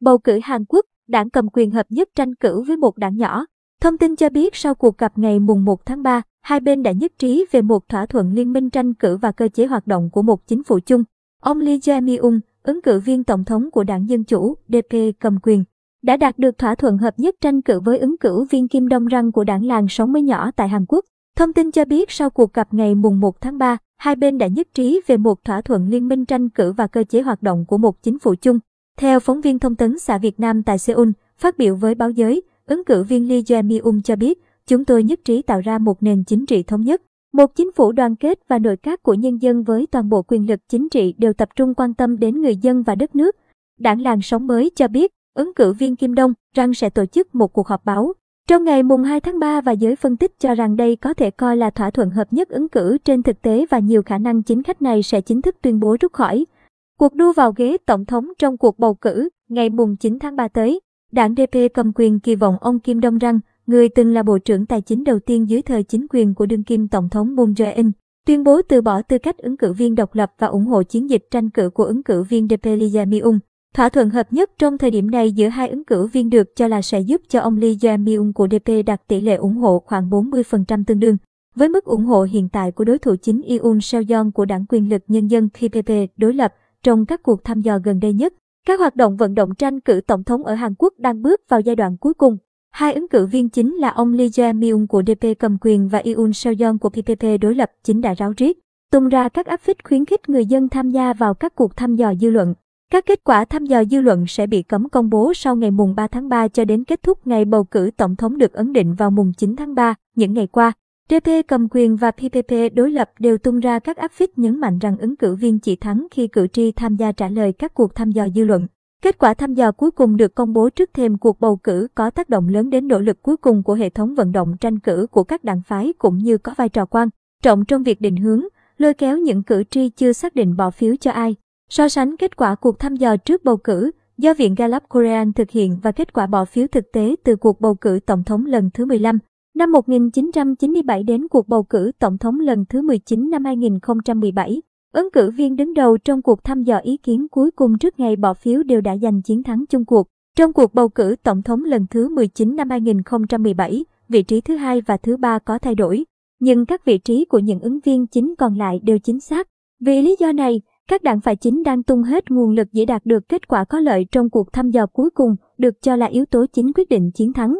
Bầu cử Hàn Quốc, đảng cầm quyền hợp nhất tranh cử với một đảng nhỏ. Thông tin cho biết sau cuộc gặp ngày mùng 1 tháng 3, hai bên đã nhất trí về một thỏa thuận liên minh tranh cử và cơ chế hoạt động của một chính phủ chung. Ông Lee Jae-myung, ứng cử viên tổng thống của đảng Dân Chủ, DP cầm quyền, đã đạt được thỏa thuận hợp nhất tranh cử với ứng cử viên Kim Dong Răng của đảng làng sống mới nhỏ tại Hàn Quốc. Thông tin cho biết sau cuộc gặp ngày mùng 1 tháng 3, hai bên đã nhất trí về một thỏa thuận liên minh tranh cử và cơ chế hoạt động của một chính phủ chung. Theo phóng viên thông tấn xã Việt Nam tại Seoul, phát biểu với báo giới, ứng cử viên Lee Jae-myung um cho biết, chúng tôi nhất trí tạo ra một nền chính trị thống nhất, một chính phủ đoàn kết và nội các của nhân dân với toàn bộ quyền lực chính trị đều tập trung quan tâm đến người dân và đất nước. Đảng làng sống mới cho biết, ứng cử viên Kim Đông rằng sẽ tổ chức một cuộc họp báo trong ngày mùng 2 tháng 3 và giới phân tích cho rằng đây có thể coi là thỏa thuận hợp nhất ứng cử trên thực tế và nhiều khả năng chính khách này sẽ chính thức tuyên bố rút khỏi. Cuộc đua vào ghế tổng thống trong cuộc bầu cử ngày mùng 9 tháng 3 tới, đảng DP cầm quyền kỳ vọng ông Kim Đông Răng, người từng là bộ trưởng tài chính đầu tiên dưới thời chính quyền của đương kim tổng thống Moon Jae-in, tuyên bố từ bỏ tư cách ứng cử viên độc lập và ủng hộ chiến dịch tranh cử của ứng cử viên DP Lee Jae-myung. Thỏa thuận hợp nhất trong thời điểm này giữa hai ứng cử viên được cho là sẽ giúp cho ông Lee Jae-myung của DP đạt tỷ lệ ủng hộ khoảng 40% tương đương. Với mức ủng hộ hiện tại của đối thủ chính Yoon Seo-yeon của đảng quyền lực nhân dân PPP đối lập trong các cuộc thăm dò gần đây nhất, các hoạt động vận động tranh cử tổng thống ở Hàn Quốc đang bước vào giai đoạn cuối cùng. Hai ứng cử viên chính là ông Lee Jae-myung của DP cầm quyền và Yoon Seo-yeon của PPP đối lập chính đã ráo riết, tung ra các áp phích khuyến khích người dân tham gia vào các cuộc thăm dò dư luận. Các kết quả thăm dò dư luận sẽ bị cấm công bố sau ngày mùng 3 tháng 3 cho đến kết thúc ngày bầu cử tổng thống được ấn định vào mùng 9 tháng 3. Những ngày qua, DP cầm quyền và PPP đối lập đều tung ra các áp phích nhấn mạnh rằng ứng cử viên chỉ thắng khi cử tri tham gia trả lời các cuộc thăm dò dư luận. Kết quả thăm dò cuối cùng được công bố trước thêm cuộc bầu cử có tác động lớn đến nỗ lực cuối cùng của hệ thống vận động tranh cử của các đảng phái cũng như có vai trò quan trọng trong việc định hướng, lôi kéo những cử tri chưa xác định bỏ phiếu cho ai. So sánh kết quả cuộc thăm dò trước bầu cử do Viện Gallup Korean thực hiện và kết quả bỏ phiếu thực tế từ cuộc bầu cử tổng thống lần thứ 15 năm 1997 đến cuộc bầu cử tổng thống lần thứ 19 năm 2017. Ứng cử viên đứng đầu trong cuộc thăm dò ý kiến cuối cùng trước ngày bỏ phiếu đều đã giành chiến thắng chung cuộc. Trong cuộc bầu cử tổng thống lần thứ 19 năm 2017, vị trí thứ hai và thứ ba có thay đổi, nhưng các vị trí của những ứng viên chính còn lại đều chính xác. Vì lý do này, các đảng phải chính đang tung hết nguồn lực để đạt được kết quả có lợi trong cuộc thăm dò cuối cùng, được cho là yếu tố chính quyết định chiến thắng.